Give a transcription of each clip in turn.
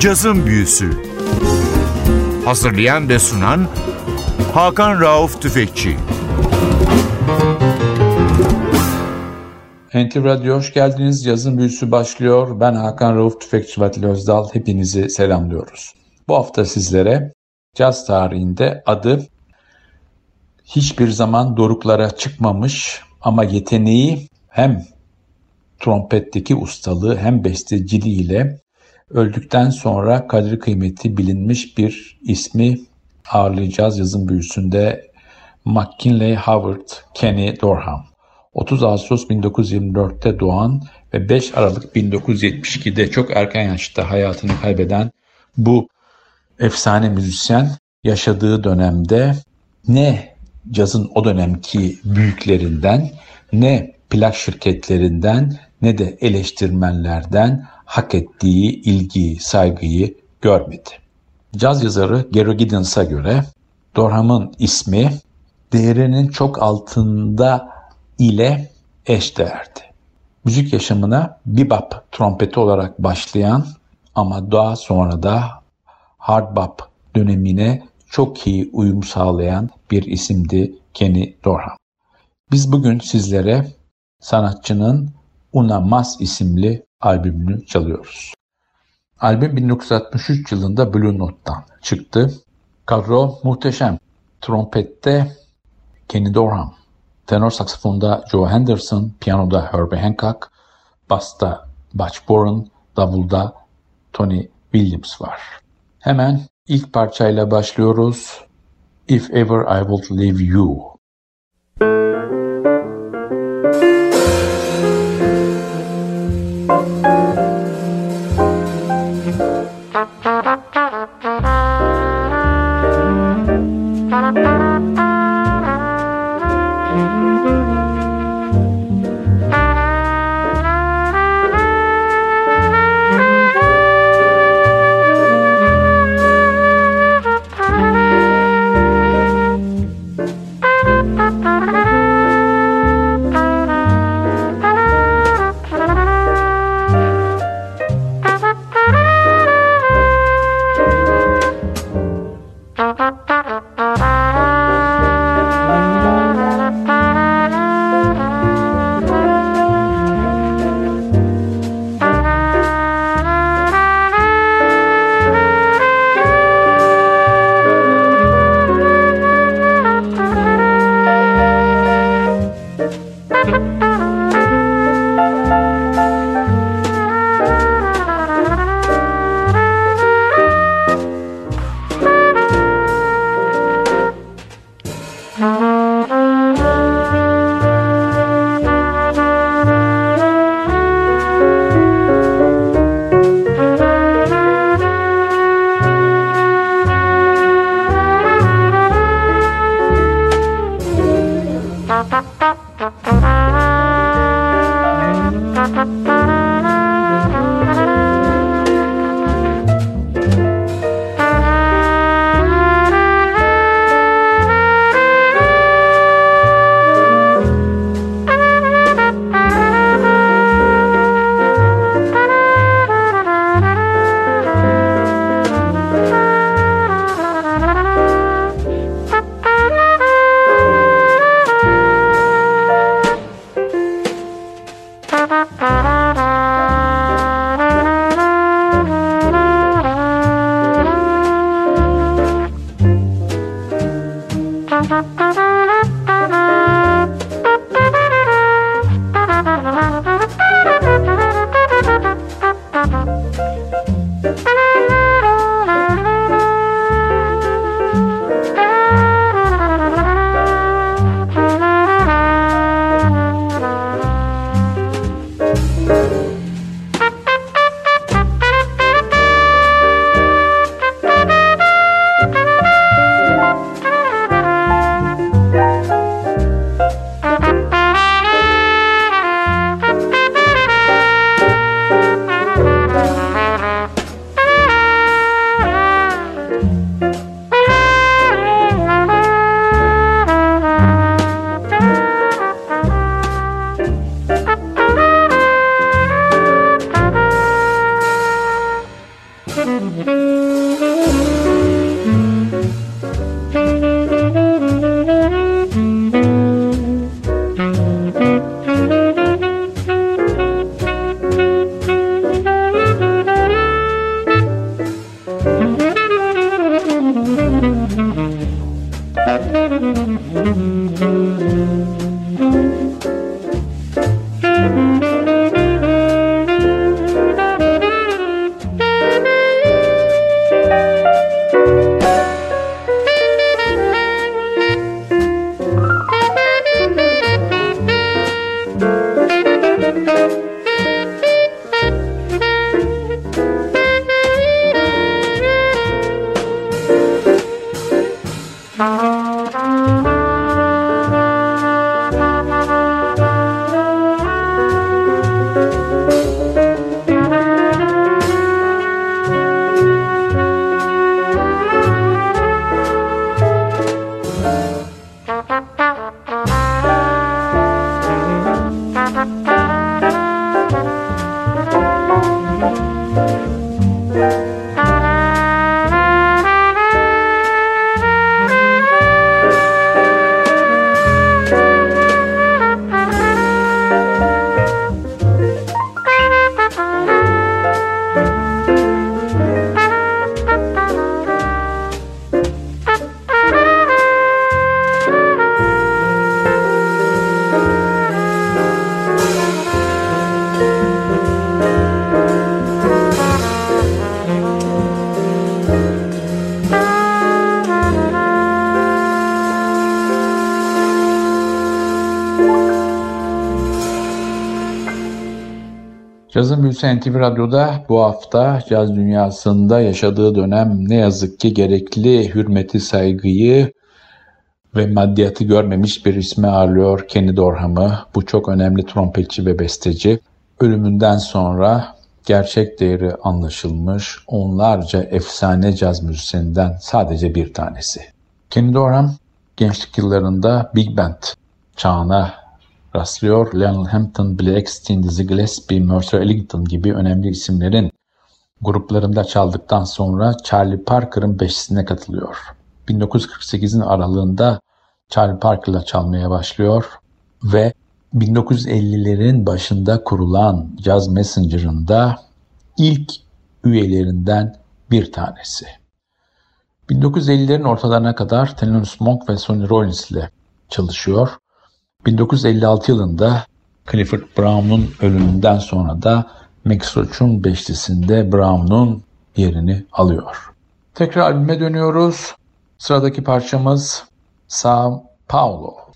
Cazın Büyüsü Hazırlayan ve sunan Hakan Rauf Tüfekçi NTV Radyo hoş geldiniz. Yazın büyüsü başlıyor. Ben Hakan Rauf Tüfekçi Vatil Özdal. Hepinizi selamlıyoruz. Bu hafta sizlere caz tarihinde adı hiçbir zaman doruklara çıkmamış ama yeteneği hem trompetteki ustalığı hem besteciliğiyle öldükten sonra kadri kıymeti bilinmiş bir ismi ağırlayacağız yazın büyüsünde McKinley Howard Kenny Dorham. 30 Ağustos 1924'te doğan ve 5 Aralık 1972'de çok erken yaşta hayatını kaybeden bu efsane müzisyen yaşadığı dönemde ne cazın o dönemki büyüklerinden ne plak şirketlerinden ne de eleştirmenlerden hak ettiği ilgiyi, saygıyı görmedi. Caz yazarı Gary Giddens'a göre Dorham'ın ismi değerinin çok altında ile eşdeğerdi. Müzik yaşamına bebop trompeti olarak başlayan ama daha sonra da hard bop dönemine çok iyi uyum sağlayan bir isimdi Kenny Dorham. Biz bugün sizlere sanatçının Una Mas isimli albümünü çalıyoruz. Albüm 1963 yılında Blue Note'dan çıktı. Kadro muhteşem. Trompette Kenny Dorham, tenor saksafonda Joe Henderson, piyanoda Herbie Hancock, basta Butch Boren, davulda Tony Williams var. Hemen ilk parçayla başlıyoruz. If Ever I Will Leave You. Cazın Büyüsü NTV Radyo'da bu hafta caz dünyasında yaşadığı dönem ne yazık ki gerekli hürmeti, saygıyı ve maddiyatı görmemiş bir ismi ağırlıyor Kenny Dorham'ı. Bu çok önemli trompetçi ve besteci. Ölümünden sonra gerçek değeri anlaşılmış onlarca efsane caz müzisyeninden sadece bir tanesi. Kenny Dorham gençlik yıllarında Big Band çağına rastlıyor. Lionel Hampton, Billy Eckstein, Dizzy Gillespie, Mercer Ellington gibi önemli isimlerin gruplarında çaldıktan sonra Charlie Parker'ın beşisine katılıyor. 1948'in aralığında Charlie Parker'la çalmaya başlıyor ve 1950'lerin başında kurulan Jazz Messenger'ın da ilk üyelerinden bir tanesi. 1950'lerin ortalarına kadar Thelonious Monk ve Sonny Rollins ile çalışıyor. 1956 yılında Clifford Brown'un ölümünden sonra da Max Roach'un beşlisinde Brown'un yerini alıyor. Tekrar albüme dönüyoruz. Sıradaki parçamız Sao Paulo.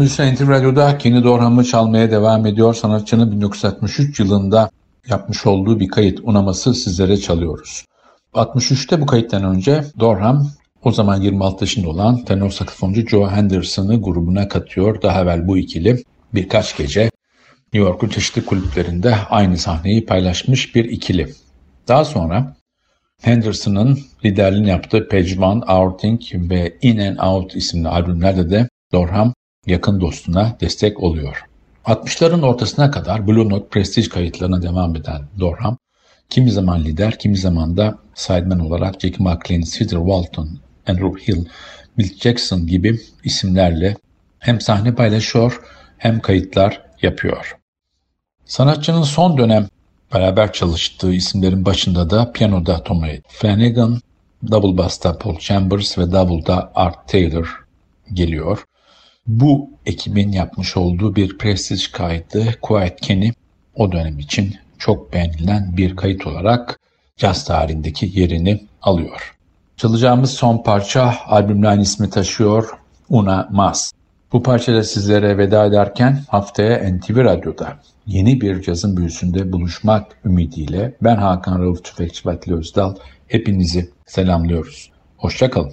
Büyüsü NTV Radyo'da Kenny Dorham'ı çalmaya devam ediyor. Sanatçının 1963 yılında yapmış olduğu bir kayıt unaması sizlere çalıyoruz. 63'te bu kayıttan önce Dorham o zaman 26 yaşında olan tenor saksafoncu Joe Henderson'ı grubuna katıyor. Daha evvel bu ikili birkaç gece New York'un çeşitli kulüplerinde aynı sahneyi paylaşmış bir ikili. Daha sonra Henderson'ın liderliğini yaptığı Page One, Outing ve In and Out isimli albümlerde de Dorham yakın dostuna destek oluyor. 60'ların ortasına kadar Blue Note prestij kayıtlarına devam eden Dorham, kimi zaman lider, kimi zaman da sideman olarak Jackie McLean, Cedar Walton, Andrew Hill Bill Jackson gibi isimlerle hem sahne paylaşıyor hem kayıtlar yapıyor. Sanatçının son dönem beraber çalıştığı isimlerin başında da piyanoda Tommy Flanagan, double bass'ta Paul Chambers ve double'da Art Taylor geliyor. Bu ekibin yapmış olduğu bir prestij kaydı Quiet Kenny o dönem için çok beğenilen bir kayıt olarak caz tarihindeki yerini alıyor. Çalacağımız son parça albümün aynı ismi taşıyor Una Mas. Bu parçada sizlere veda ederken haftaya NTV Radyo'da yeni bir cazın büyüsünde buluşmak ümidiyle ben Hakan Rauf Tüfekçi Vatili Özdal hepinizi selamlıyoruz. Hoşçakalın.